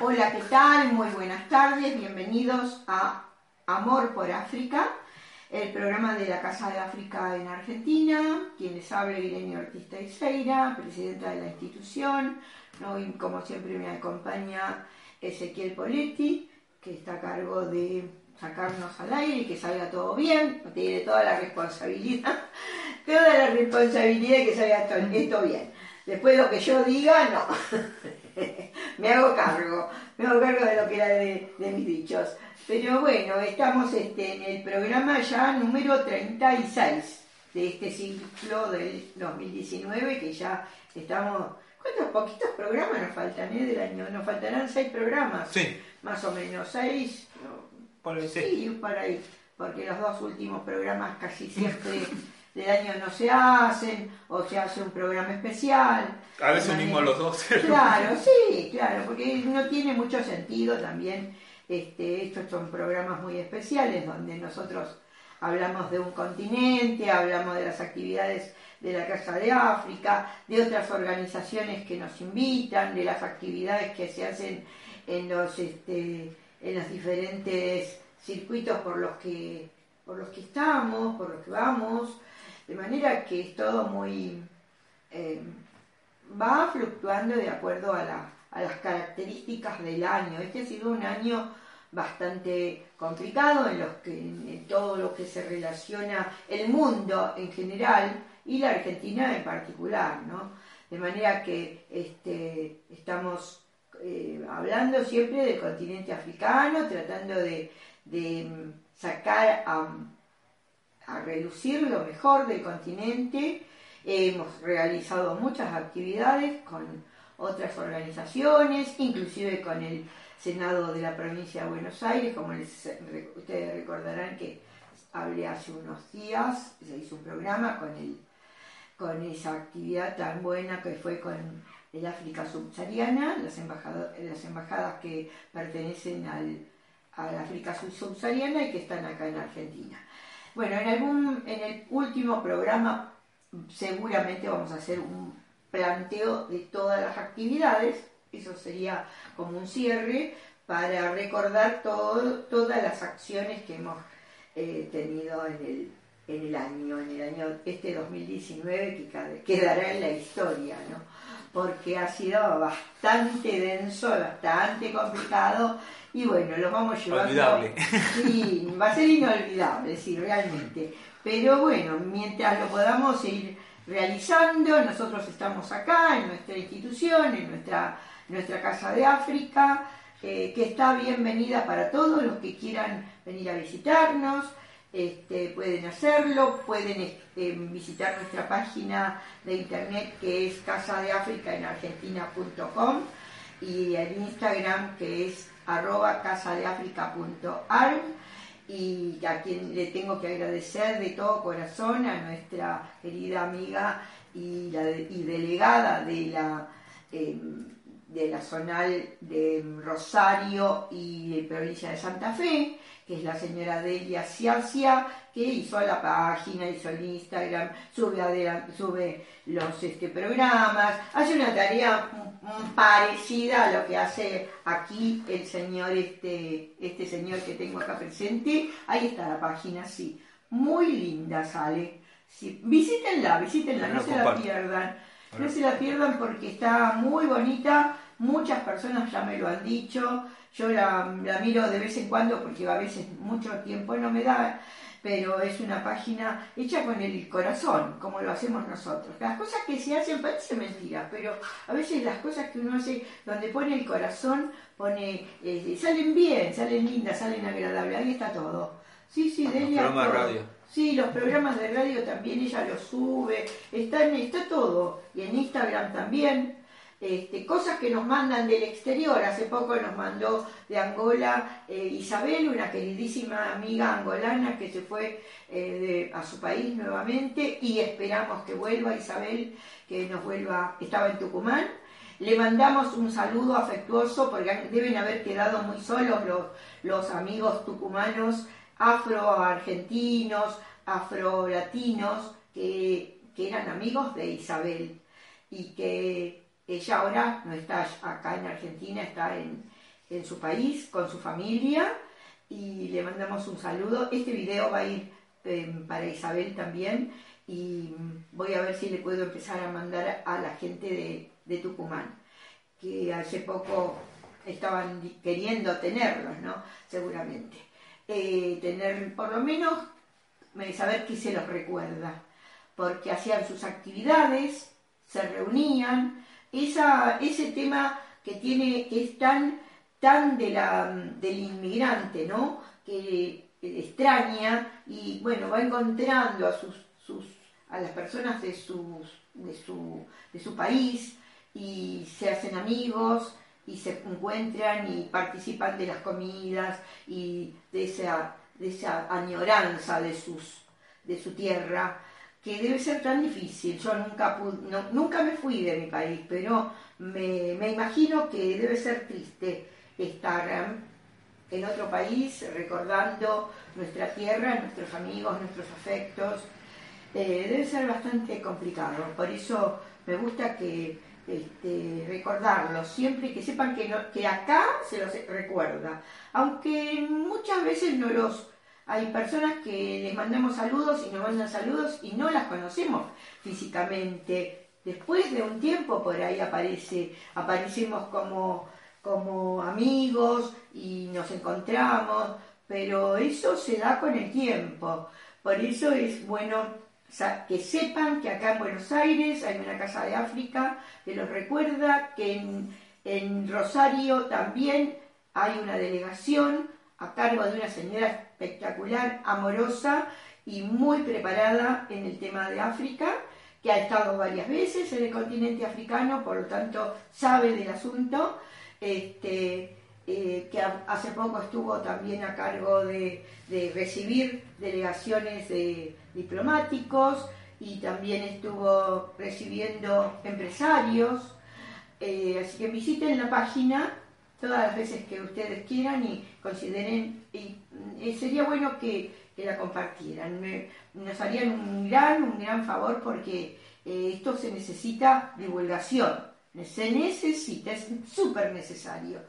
Hola, ¿qué tal? Muy buenas tardes. Bienvenidos a Amor por África, el programa de la Casa de África en Argentina. Quien les habla, Irene Ortiz Teixeira, presidenta de la institución. Hoy, como siempre, me acompaña Ezequiel Poletti, que está a cargo de sacarnos al aire y que salga todo bien. Tiene toda la responsabilidad, toda la responsabilidad de que salga esto bien. Después lo que yo diga, no. me hago cargo, me hago cargo de lo que era de, mis dichos. Pero bueno, estamos este, en el programa ya número 36 de este ciclo del 2019, que ya estamos... ¿Cuántos poquitos programas nos faltan eh, del año? Nos faltarán seis programas. Sí. Más o menos, seis. Por ahí, sí, por ahí. Porque los dos últimos programas casi siempre del año no se hacen, o se hace un programa especial. A veces mismo los dos. Claro, sí, claro, porque no tiene mucho sentido también. Este, estos son programas muy especiales donde nosotros hablamos de un continente, hablamos de las actividades de la Casa de África, de otras organizaciones que nos invitan, de las actividades que se hacen en los, este, en los diferentes circuitos por los que por los que estamos, por los que vamos, de manera que es todo muy... Eh, va fluctuando de acuerdo a, las características del año. Este ha sido un año bastante complicado en, los que, en todo lo que se relaciona el mundo en general y la Argentina en particular, ¿no? De manera que este, estamos eh, hablando siempre del continente africano, tratando de, de sacar a, a relucir lo mejor del continente. Hemos realizado muchas actividades con otras organizaciones, inclusive con el Senado de la provincia de Buenos Aires, como ustedes recordarán que hablé hace unos días, se hizo un programa con, el, con esa actividad tan buena que fue con el África subsahariana, las, las embajadas que pertenecen al, al África subsahariana y que están acá en Argentina. Bueno, en, algún, en el último programa seguramente vamos a hacer un planteo de todas las actividades, eso sería como un cierre para recordar todo, todas las acciones que hemos eh, tenido en el, en el año, en el año este 2019 que quedará en la historia, ¿no? porque ha sido bastante denso, bastante complicado y bueno, lo vamos llevando. Olvidable. Sí, va a ser inolvidable, sí, realmente. Pero bueno, mientras lo podamos ir realizando, nosotros estamos acá en nuestra institución, en nuestra, nuestra Casa de África, eh, que está bienvenida para todos los que quieran venir a visitarnos. Este, pueden hacerlo, pueden este, visitar nuestra página de internet que es casadeafricaenargentina.com y el Instagram que es arroba casadeafrica.arg y a quien le tengo que agradecer de todo corazón a nuestra querida amiga y, delegada de la, em, de la zonal de Rosario y de provincia de Santa Fe, que es la señora Delia Ciacia, que hizo la página, hizo el Instagram, sube, sube los este, programas, hace una tarea parecida a lo que hace aquí el señor, este, este señor que tengo acá presente. Ahí está la página, sí. Muy linda sale. Sí. Visítenla, visítenla, no, se la pierdan. No se la pierdan porque está muy bonita. Muchas personas ya me lo han dicho. Yo la, miro de vez en cuando porque a veces mucho tiempo no me da, pero es una página hecha con el corazón, como lo hacemos nosotros. Las cosas que se hacen parecen mentiras, pero a veces las cosas que uno hace donde pone el corazón, pone eh, salen bien, salen lindas, salen agradables. Ahí está todo. Sí, sí, Delia. Los programas de radio. Sí, los programas de radio también ella los sube, está, está todo. Y en Instagram también. Este, cosas que nos mandan del exterior. Hace poco nos mandó de Angola eh, Isabel, una queridísima amiga angolana que se fue eh, a su país nuevamente y esperamos que vuelva Isabel, que nos vuelva, estaba en Tucumán. Le mandamos un saludo afectuoso porque deben haber quedado muy solos los, los amigos tucumanos afro-argentinos, afro-latinos, que, que eran amigos de Isabel y que ella ahora no está acá en Argentina, está en, su país con su familia y le mandamos un saludo. Este video va a ir em, para Isabel también y voy a ver si le puedo empezar a mandar a la gente de, Tucumán, que hace poco estaban queriendo tenerlos, ¿no? Seguramente. Eh, tener por lo menos saber que se los recuerda, porque hacían sus actividades, se reunían, ese tema que tiene, es tan, del inmigrante, ¿no? Que extraña y bueno, va encontrando a sus, sus a las personas de sus, su, de su país y se hacen amigos y se encuentran y participan de las comidas y de esa, de esa añoranza de sus de su tierra que debe ser tan difícil. Yo nunca, nunca me fui de mi país, pero me, imagino que debe ser triste estar en otro país recordando nuestra tierra, nuestros amigos, nuestros afectos. Eh, debe ser bastante complicado. Por eso me gusta que este, recordarlos siempre, que sepan que, que acá se los recuerda. Aunque muchas veces no los hay personas que les mandamos saludos y nos mandan saludos y no las conocemos físicamente. Después de un tiempo por ahí aparece, aparecemos como, como amigos y nos encontramos, pero eso se da con el tiempo. Por eso es bueno que sepan que acá en Buenos Aires hay una casa de África que los recuerda, que en, en Rosario también hay una delegación a cargo de una señora espectacular, amorosa y muy preparada en el tema de África, que ha estado varias veces en el continente africano, por lo tanto sabe del asunto, este, eh, que hace poco estuvo también a cargo de, recibir delegaciones de diplomáticos y también estuvo recibiendo empresarios. Eh, así que visiten la página todas las veces que ustedes quieran y consideren, y, sería bueno que, la compartieran. nos harían un gran, un gran favor porque eh, esto se necesita divulgación, se necesita, es súper necesario.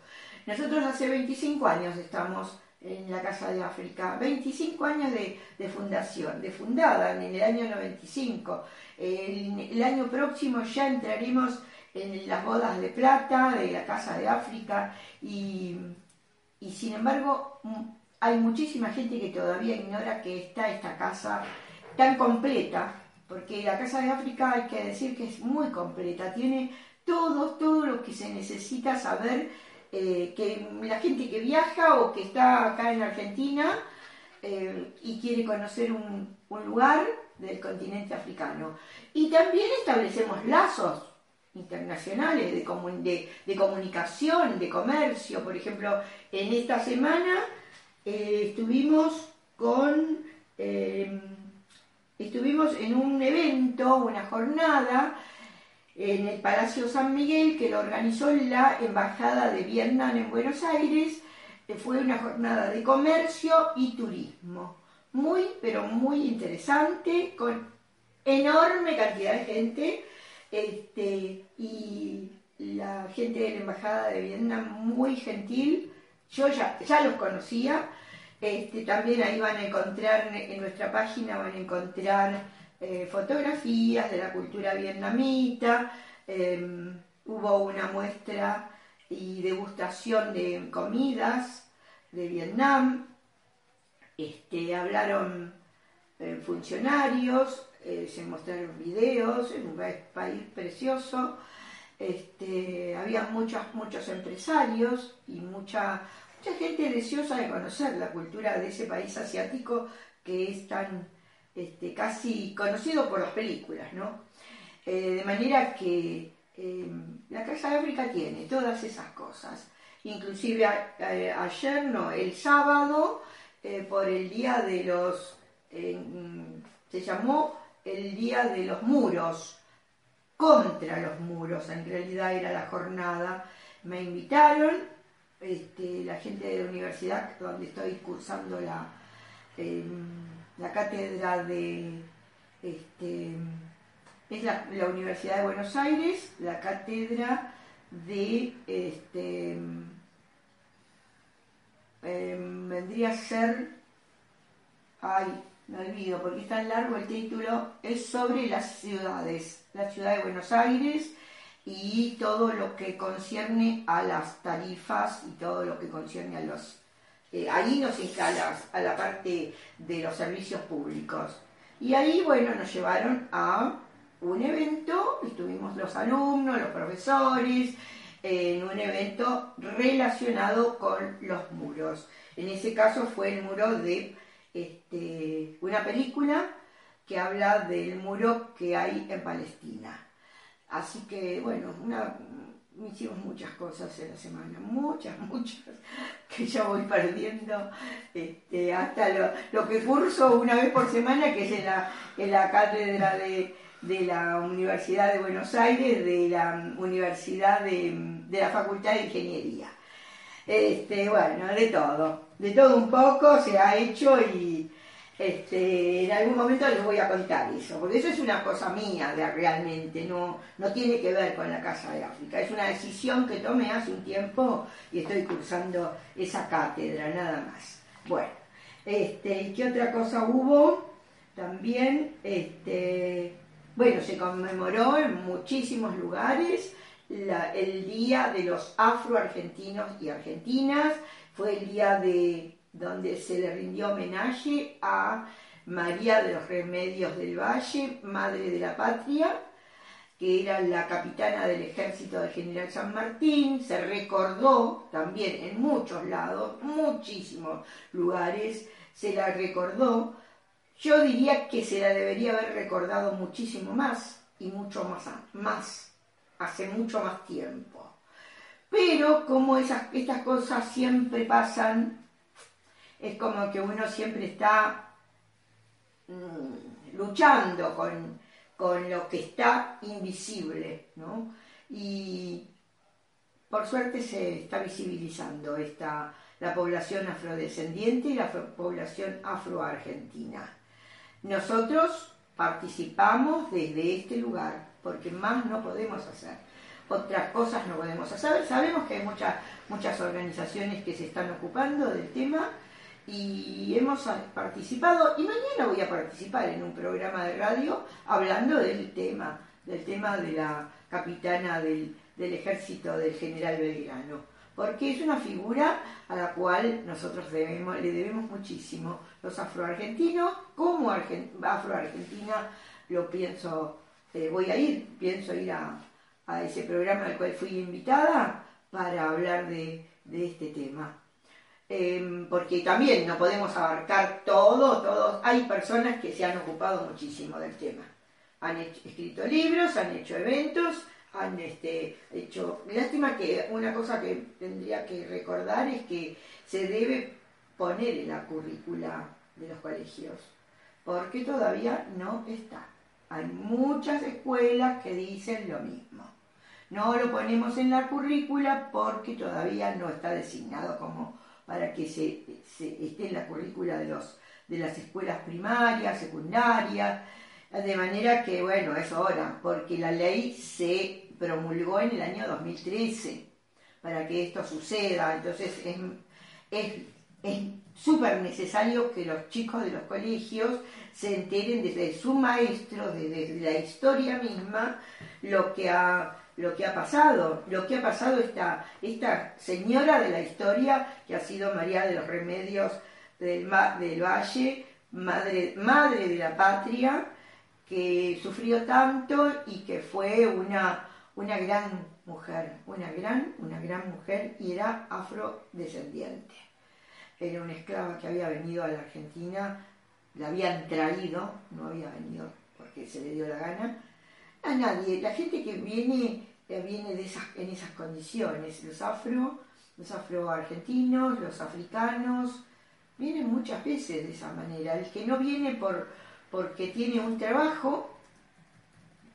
Nosotros hace 25 años estamos en la Casa de África, 25 años de, fundación, de fundada en el año 95. el año próximo ya entraremos en las bodas de plata de la Casa de África y, sin embargo hay muchísima gente que todavía ignora que está esta casa tan completa, porque la Casa de África hay que decir que es muy completa, tiene todo, todo lo que se necesita saber, eh, que la gente que viaja o que está acá en Argentina eh, y quiere conocer un, un lugar del continente africano. Y también establecemos lazos internacionales de, de, comunicación, de comercio. Por ejemplo, en esta semana eh, estuvimos con eh, estuvimos en un evento, una jornada en el Palacio San Miguel que lo organizó la Embajada de Vietnam en Buenos Aires. fue una jornada de comercio y turismo. Muy, pero muy interesante, con enorme cantidad de gente este, y la gente de la Embajada de Vietnam muy gentil, yo ya, ya los conocía, este, también ahí van a encontrar en nuestra página, van a encontrar eh, fotografías de la cultura vietnamita, em, hubo una muestra y degustación de comidas de Vietnam, este, hablaron eh, funcionarios, eh, se mostraron videos, en un país precioso, este, había muchos, muchos empresarios y mucha, mucha gente deseosa de conocer la cultura de ese país asiático que es tan este, casi conocido por las películas, ¿no? Eh, de manera que eh, la Casa de África tiene todas esas cosas. Inclusive ayer, no, el sábado, eh, por el día de los, se llamó el día de los muros, contra los muros, en realidad era la jornada. Me invitaron, este, la gente de la universidad donde estoy cursando la, la cátedra de este, es la, Universidad de Buenos Aires, la cátedra de, este, em, vendría a ser, ay, me olvido porque es tan largo el título, es sobre las ciudades, la ciudad de Buenos Aires y todo lo que concierne a las tarifas y todo lo que concierne a los... Eh, ahí nos instala a la parte de los servicios públicos. Y ahí, bueno, nos llevaron a un evento, estuvimos los alumnos, los profesores, en un evento relacionado con los muros. En ese caso fue el muro de este, una película que habla del muro que hay en Palestina. Así que, bueno, una, hicimos muchas cosas en la semana, muchas, muchas, que ya voy perdiendo, este, hasta lo, lo, que curso una vez por semana, que es en la, en la cátedra de de la Universidad de Buenos Aires, de la Universidad de, la Facultad de Ingeniería. Este, bueno, de todo, de todo un poco se ha hecho y este, en algún momento les voy a contar eso, porque eso es una cosa mía de, realmente, no, no tiene que ver con la Casa de África, es una decisión que tomé hace un tiempo y estoy cursando esa cátedra, nada más. Bueno, este, ¿qué otra cosa hubo? También, este, bueno, se conmemoró en muchísimos lugares el Día de los Afroargentinos y Argentinas, fue el día de donde se le rindió homenaje a María de los Remedios del Valle, Madre de la Patria, que era la capitana del ejército del general San Martín, se recordó también en muchos lados, muchísimos lugares, se la recordó. Yo diría que se la debería haber recordado muchísimo más y mucho más, más hace mucho más tiempo. Pero como esas, estas cosas siempre pasan, es como que uno siempre está mm, luchando con, con lo que está invisible, ¿no? Y por suerte se está visibilizando esta, la población afrodescendiente y la población afroargentina. Nosotros participamos desde este lugar, porque más no podemos hacer. Otras cosas no podemos hacer. Sabemos que hay muchas, muchas organizaciones que se están ocupando del tema y hemos participado, y mañana voy a participar en un programa de radio hablando del tema, del tema de la capitana del, del ejército del general Belgrano porque es una figura a la cual nosotros debemos, le debemos muchísimo. Los afroargentinos, como afroargentina, lo pienso, eh, voy a ir, pienso ir a, ese programa al cual fui invitada para hablar de, este tema. Em, porque también no podemos abarcar todo, todos, hay personas que se han ocupado muchísimo del tema. Han escrito libros, han hecho eventos, han este, hecho. Lástima que una cosa que tendría que recordar es que se debe poner en la currícula de los colegios, porque todavía no está. Hay muchas escuelas que dicen lo mismo. No lo ponemos en la currícula porque todavía no está designado como para que se, esté en la currícula de, los, de las escuelas primarias, secundarias, de manera que, bueno, es hora, porque la ley se promulgó en el año 2013 para que esto suceda. Entonces es súper necesario que los chicos de los colegios se enteren desde su maestro, desde la historia misma, lo que ha, lo que ha pasado, lo que ha pasado esta, esta señora de la historia que ha sido María de los Remedios del, del Valle, madre, madre de la patria, que sufrió tanto y que fue una una gran mujer, una gran, una gran mujer y era afrodescendiente. Era una esclava que había venido a la Argentina, la habían traído, no había venido porque se le dio la gana, a nadie. La gente que viene que viene de esas, en esas condiciones. Los afro, los afroargentinos, los africanos, vienen muchas veces de esa manera. El que no viene por, porque tiene un trabajo,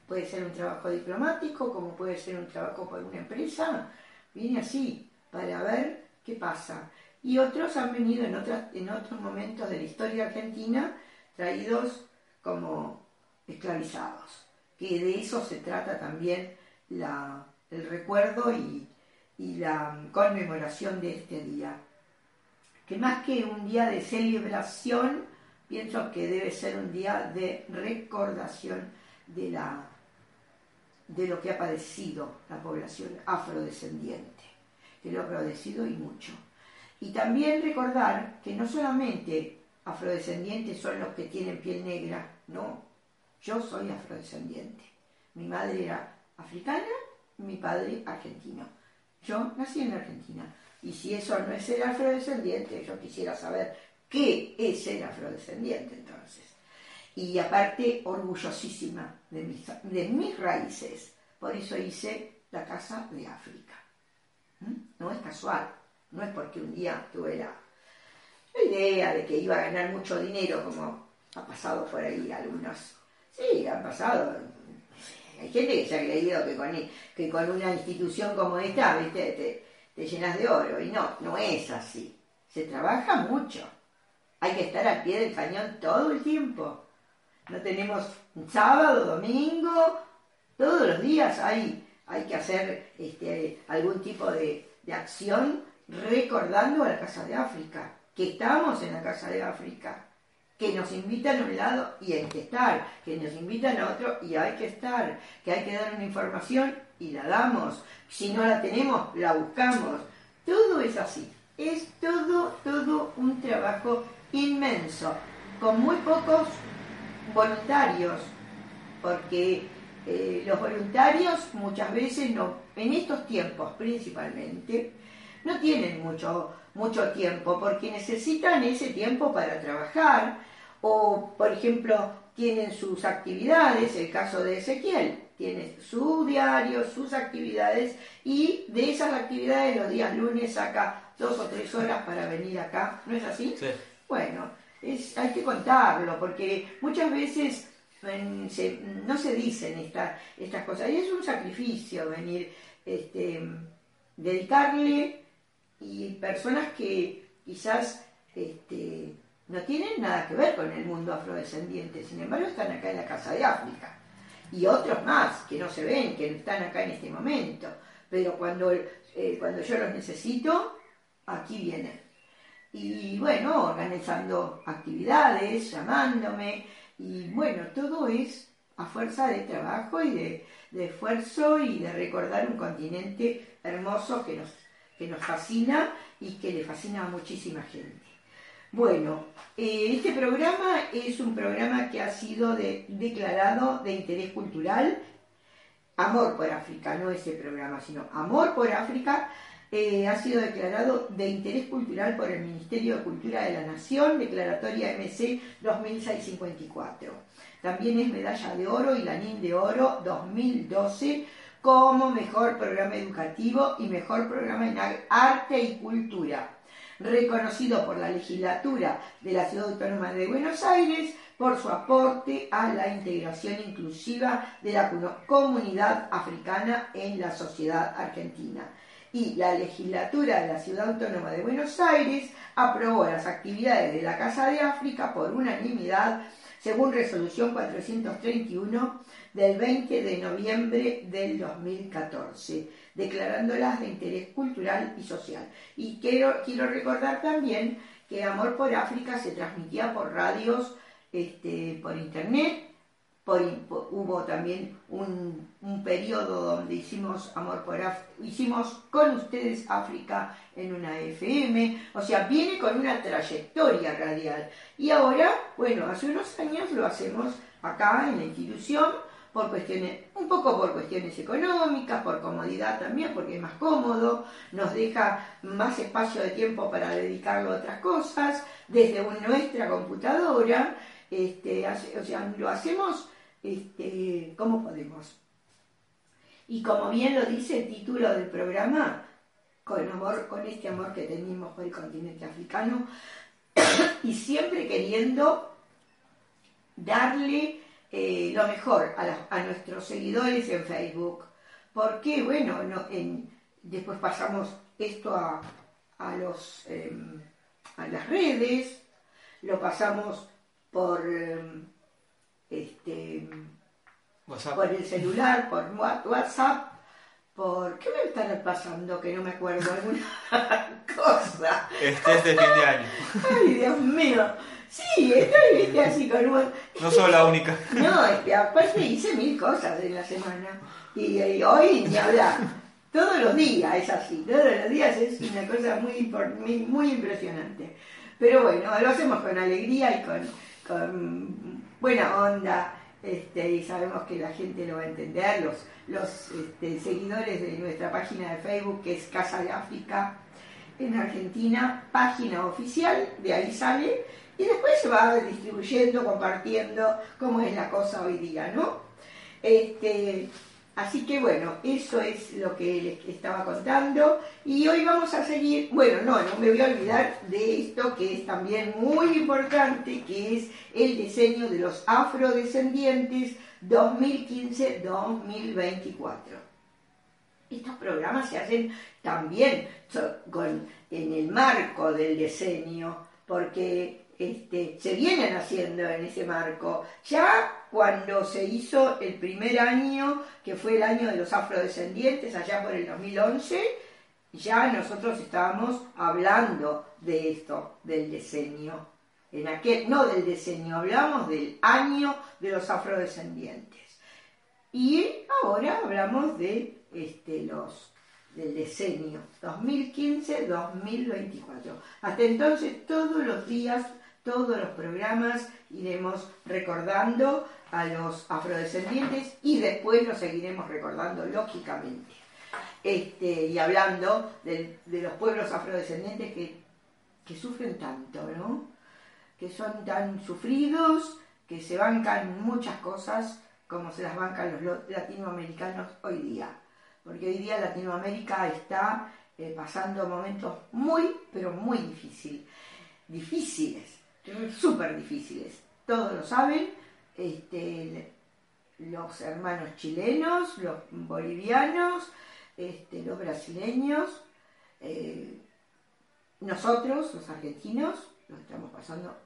puede ser un trabajo diplomático, como puede ser un trabajo por una empresa, viene así, para ver qué pasa. Y otros han venido en, otras, en otros momentos de la historia argentina traídos como esclavizados, que de eso se trata también la, el recuerdo y, y la conmemoración de este día. Que más que un día de celebración, pienso que debe ser un día de recordación de, la, de lo que ha padecido la población afrodescendiente, que lo ha padecido y mucho. Y también recordar que no solamente afrodescendientes son los que tienen piel negra, no, yo soy afrodescendiente. Mi madre era africana, mi padre argentino. Yo nací en Argentina. Y si eso no es ser afrodescendiente, yo quisiera saber qué es ser afrodescendiente entonces. Y aparte, orgullosísima de mis, raíces. Por eso hice la Casa de África. ¿Mm? No es casual, no es porque un día tuve la, idea de que iba a ganar mucho dinero, como ha pasado por ahí algunos. Sí, han pasado. Hay gente que se ha creído que con, que con una institución como esta, Te, te llenas de oro. Y no, no es así. Se trabaja mucho. Hay que estar al pie del cañón todo el tiempo. No tenemos sábado, domingo, todos los días hay, hay que hacer este, algún tipo de, de acción recordando a la Casa de África, que estamos en la Casa de África, que nos invitan a un lado y hay que estar, que nos invitan a otro y hay que estar, que hay que dar una información y la damos, si no la tenemos, la buscamos. Todo es así, es todo, todo un trabajo inmenso, con muy pocos voluntarios, porque eh, los voluntarios muchas veces no, en estos tiempos principalmente, no tienen mucho, mucho tiempo porque necesitan ese tiempo para trabajar o, por ejemplo, tienen sus actividades, el caso de Ezequiel, tiene su diario, sus actividades y de esas actividades los días lunes saca dos o tres horas para venir acá, ¿no es así? Sí. Bueno, es, hay que contarlo porque muchas veces no se dicen estas cosas y es un sacrificio venir, este, dedicarle y personas que quizás este, no tienen nada que ver con el mundo afrodescendiente, sin embargo están acá en la Casa de África. Y otros más que no se ven, que están acá en este momento. Pero cuando, eh, cuando yo los necesito, aquí vienen. Y bueno, organizando actividades, llamándome. Y bueno, todo es a fuerza de trabajo y de, de esfuerzo y de recordar un continente hermoso que nos que nos fascina y que le fascina a muchísima gente. Bueno, eh, este programa es un programa que ha sido declarado de interés cultural, Amor por África, no ese programa, sino Amor por África, eh, ha sido declarado de interés cultural por el Ministerio de Cultura de la Nación, declaratoria MC 2654. También es medalla de oro y lanín de oro 2012 como mejor programa educativo y mejor programa en arte y cultura, reconocido por la legislatura de la Ciudad Autónoma de Buenos Aires por su aporte a la integración inclusiva de la comunidad africana en la sociedad argentina. Y la legislatura de la Ciudad Autónoma de Buenos Aires aprobó las actividades de la Casa de África por unanimidad según resolución 431 del 20 de noviembre del 2014, declarándolas de interés cultural y social. Y quiero, quiero recordar también que Amor por África se transmitía por radios, este, por internet, hubo también un, un, periodo donde hicimos Amor por hicimos con ustedes África en una FM, o sea, viene con una trayectoria radial. Y ahora, bueno, hace unos años lo hacemos acá en la institución por cuestiones, un poco por cuestiones económicas, por comodidad también, porque es más cómodo, nos deja más espacio de tiempo para dedicarlo a otras cosas, desde nuestra computadora, este, o sea, lo hacemos este, como podemos. Y como bien lo dice el título del programa, con amor, con este amor que tenemos por el continente africano, y siempre queriendo darle eh, lo mejor a, nuestros seguidores en Facebook. Porque, bueno, después pasamos esto a, los, em, a las redes, lo pasamos por, em, este, por el celular, por WhatsApp, por qué me están pasando que no me acuerdo alguna cosa. Este es de fin de año. Ay, Dios mío. Sí, estoy así con un... No soy la única. No, es que aparte hice mil cosas en la semana. Y, hoy ni hablar. Todos los días es así. Todos los días es una cosa muy, muy, impresionante. Pero bueno, lo hacemos con alegría y con, con buena onda. Este, y sabemos que la gente lo va a entender. Los, los este, seguidores de nuestra página de Facebook, que es Casa de África en Argentina, página oficial, de ahí sale y después se va distribuyendo, compartiendo cómo es la cosa hoy día, ¿no? Este, así que bueno, eso es lo que les estaba contando. Y hoy vamos a seguir, bueno, no, no me voy a olvidar de esto que es también muy importante, que es el diseño de los afrodescendientes 2015-2024. Estos programas se hacen también en el marco del diseño, porque este, se vienen haciendo en ese marco. Ya cuando se hizo el primer año, que fue el año de los afrodescendientes, allá por el 2011, ya nosotros estábamos hablando de esto, del diseño. En aquel, no del diseño, hablamos del año de los afrodescendientes. Y ahora hablamos de este, los del diseño 2015-2024. Hasta entonces todos los días todos los programas iremos recordando a los afrodescendientes y después los seguiremos recordando lógicamente. Este, y hablando de, los pueblos afrodescendientes que, que sufren tanto, ¿no? que son tan sufridos, que se bancan muchas cosas como se las bancan los latinoamericanos hoy día. Porque hoy día Latinoamérica está eh, pasando momentos muy, pero muy difíciles. Difíciles súper difíciles. Todos lo saben, este, los hermanos chilenos, los bolivianos, este, los brasileños, eh, nosotros, los argentinos, lo estamos pasando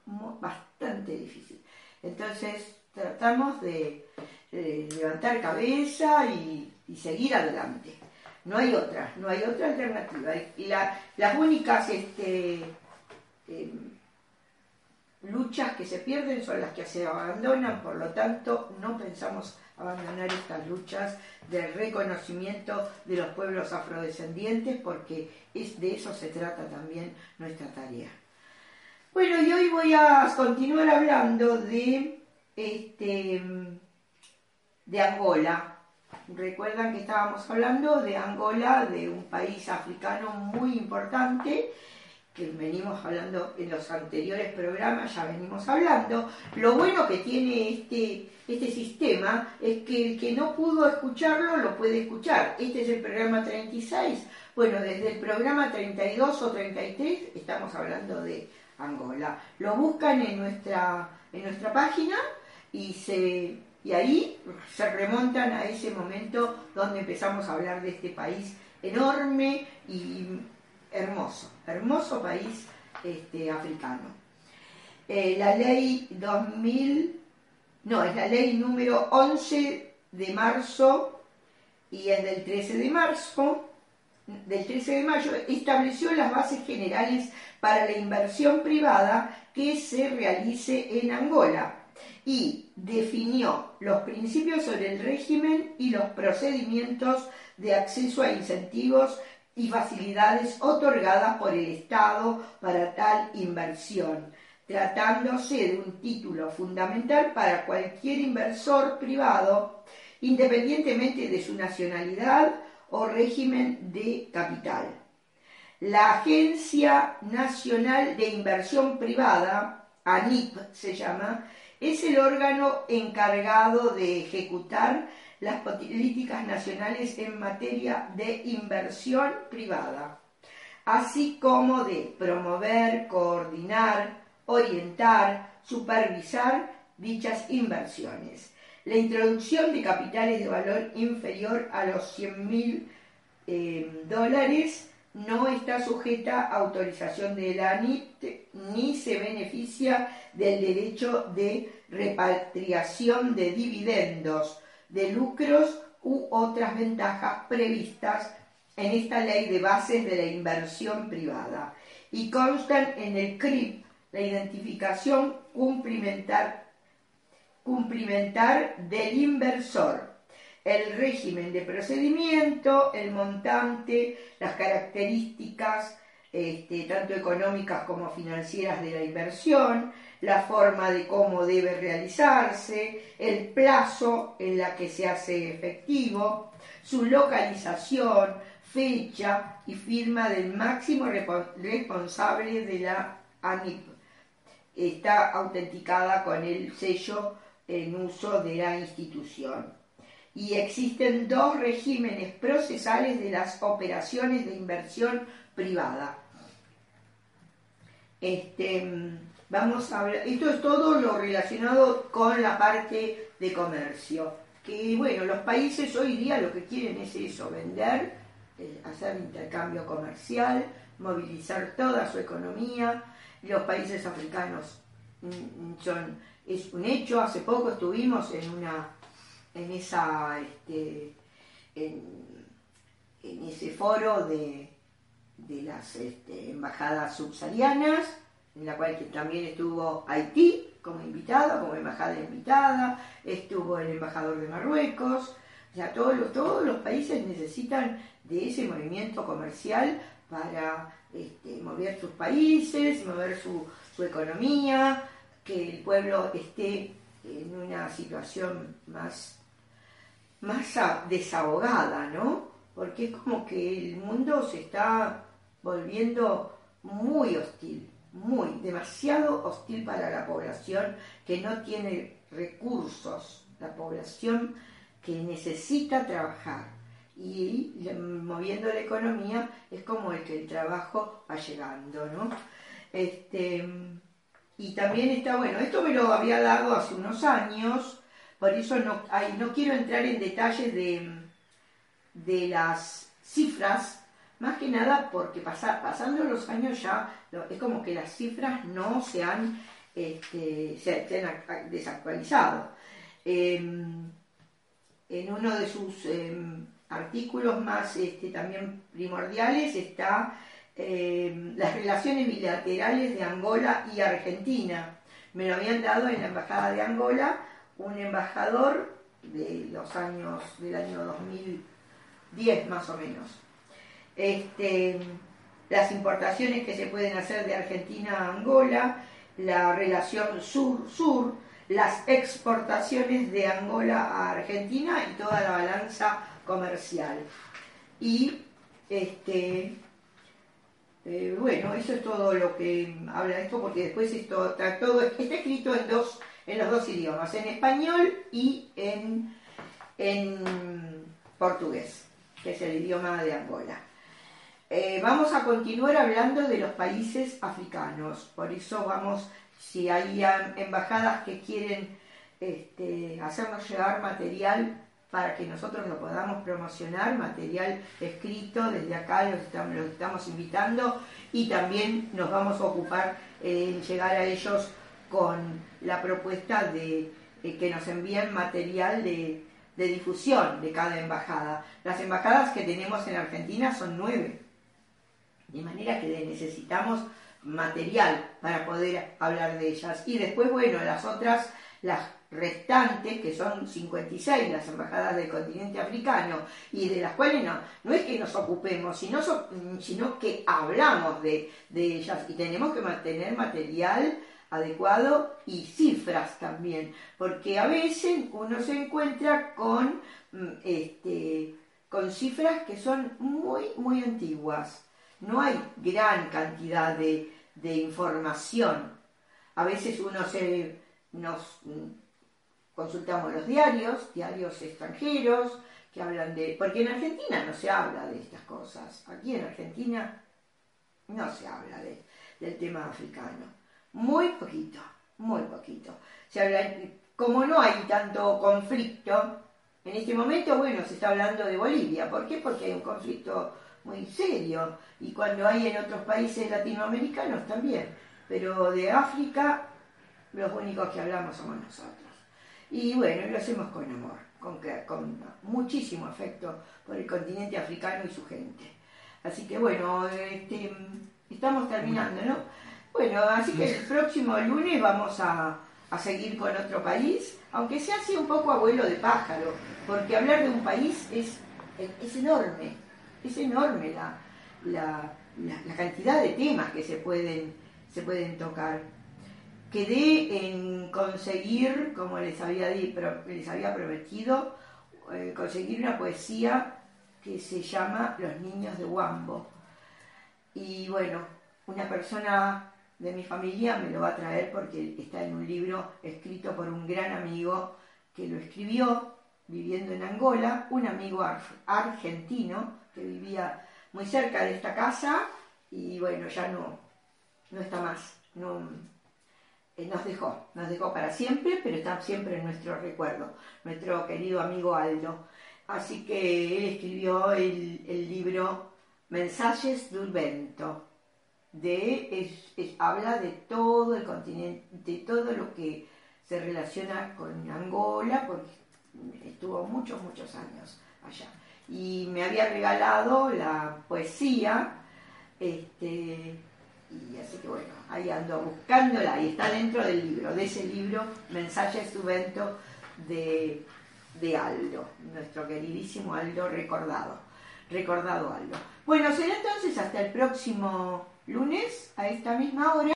bastante difícil. Entonces tratamos de, levantar cabeza y, seguir adelante. No hay otra, no hay otra alternativa. Las únicas este, em, luchas que se pierden son las que se abandonan, por lo tanto no pensamos abandonar estas luchas de reconocimiento de los pueblos afrodescendientes porque es, de eso se trata también nuestra tarea. Bueno, y hoy voy a continuar hablando de, este, de Angola. Recuerdan que estábamos hablando de Angola, de un país africano muy importante que venimos hablando en los anteriores programas, ya venimos hablando. Lo bueno que tiene este, este sistema es que el que no pudo escucharlo lo puede escuchar. Este es el programa 36. Bueno, desde el programa 32 o 33 estamos hablando de Angola. Lo buscan en nuestra, en nuestra página y, se, y ahí se remontan a ese momento donde empezamos a hablar de este país enorme y hermoso, hermoso país este, africano. Eh, la ley 2000, no, es la ley número 11 de marzo y es del 13 de marzo, del 13 de mayo, estableció las bases generales para la inversión privada que se realice en Angola y definió los principios sobre el régimen y los procedimientos de acceso a incentivos y facilidades otorgadas por el Estado para tal inversión, tratándose de un título fundamental para cualquier inversor privado, independientemente de su nacionalidad o régimen de capital. La Agencia Nacional de Inversión Privada, ANIP se llama, es el órgano encargado de ejecutar las políticas nacionales en materia de inversión privada, así como de promover, coordinar, orientar, supervisar dichas inversiones. La introducción de capitales de valor inferior a los 100 mil eh, dólares no está sujeta a autorización de la NIT ni se beneficia del derecho de repatriación de dividendos, de lucros u otras ventajas previstas en esta ley de bases de la inversión privada. Y constan en el CRIP la identificación cumplimentar, cumplimentar del inversor el régimen de procedimiento, el montante, las características este, tanto económicas como financieras de la inversión, la forma de cómo debe realizarse, el plazo en la que se hace efectivo, su localización, fecha y firma del máximo responsable de la ANIP. Está autenticada con el sello en uso de la institución y existen dos regímenes procesales de las operaciones de inversión privada. Este, vamos a hablar, esto es todo lo relacionado con la parte de comercio, que bueno, los países hoy día lo que quieren es eso, vender, eh, hacer intercambio comercial, movilizar toda su economía, los países africanos mm, son, es un hecho, hace poco estuvimos en una en esa este, en, ese foro de, las este, embajadas subsaharianas, en la cual también estuvo Haití como invitada, como embajada invitada, estuvo el embajador de Marruecos, ya todos los, todos los países necesitan de ese movimiento comercial para este, mover sus países, mover su, su economía, que el pueblo esté en una situación más más desahogada, ¿no? Porque es como que el mundo se está volviendo muy hostil, muy, demasiado hostil para la población que no tiene recursos, la población que necesita trabajar. Y moviendo la economía es como el que el trabajo va llegando, ¿no? Este, y también está, bueno, esto me lo había dado hace unos años, por eso no, no quiero entrar en detalles de, de las cifras, más que nada porque pasando los años ya es como que las cifras no se han, este, se, han desactualizado. Em, en uno de sus em, artículos más este, también primordiales está em, las relaciones bilaterales de Angola y Argentina. Me lo habían dado en la Embajada de Angola un embajador de los años, del año 2010 más o menos. Este, las importaciones que se pueden hacer de Argentina a Angola, la relación sur-sur, las exportaciones de Angola a Argentina y toda la balanza comercial. Y este, eh, bueno, eso es todo lo que habla esto, porque después esto está, todo, está escrito en dos en los dos idiomas, en español y en, en portugués, que es el idioma de Angola. Eh, vamos a continuar hablando de los países africanos, por eso vamos, si hay embajadas que quieren este, hacernos llegar material para que nosotros lo podamos promocionar, material escrito, desde acá los estamos, los estamos invitando y también nos vamos a ocupar en llegar a ellos con la propuesta de que nos envíen material de, difusión de cada embajada. Las embajadas que tenemos en Argentina son nueve, de manera que necesitamos material para poder hablar de ellas. Y después, bueno, las otras, las restantes, que son 56 las embajadas del continente africano, y de las cuales no, no es que nos ocupemos, sino, sino que hablamos de, de ellas y tenemos que mantener material adecuado y cifras también, porque a veces uno se encuentra con, mm, este, con cifras que son muy, muy antiguas. No hay gran cantidad de, de información. A veces uno se nos consultamos los diarios, diarios extranjeros, que hablan de... Porque en Argentina no se habla de estas cosas. Aquí en Argentina no se habla de, del tema africano. Muy poquito, muy poquito. Se habla, como no hay tanto conflicto, en este momento, bueno, se está hablando de Bolivia. ¿Por qué? Porque hay un conflicto muy serio. Y cuando hay en otros países latinoamericanos también. Pero de África, los únicos que hablamos somos nosotros. Y bueno, lo hacemos con amor, con, con muchísimo afecto por el continente africano y su gente. Así que bueno, este, estamos terminando, ¿no? Bueno, así que el próximo lunes vamos a, a seguir con otro país, aunque sea así un poco abuelo de pájaro, porque hablar de un país es, es enorme, es enorme la, la, la, cantidad de temas que se pueden, se pueden tocar. Quedé en conseguir, como les había, les había prometido, eh, conseguir una poesía que se llama Los niños de Wambo. Y bueno, una persona de mi familia me lo va a traer porque está en un libro escrito por un gran amigo que lo escribió viviendo en Angola, un amigo argentino que vivía muy cerca de esta casa y bueno, ya no, no está más, no, eh, nos dejó, nos dejó para siempre, pero está siempre en nuestro recuerdo, nuestro querido amigo Aldo. Así que él escribió el, libro Mensajes del Vento, de, habla de todo el continente, de todo lo que se relaciona con Angola, porque estuvo muchos, muchos años allá. Y me había regalado la poesía, este, y así que bueno, ahí ando buscándola, y está dentro del libro, de ese libro, Mensajes Subento de, de Aldo, nuestro queridísimo Aldo recordado, recordado Aldo. Bueno, será entonces hasta el próximo lunes a esta misma hora.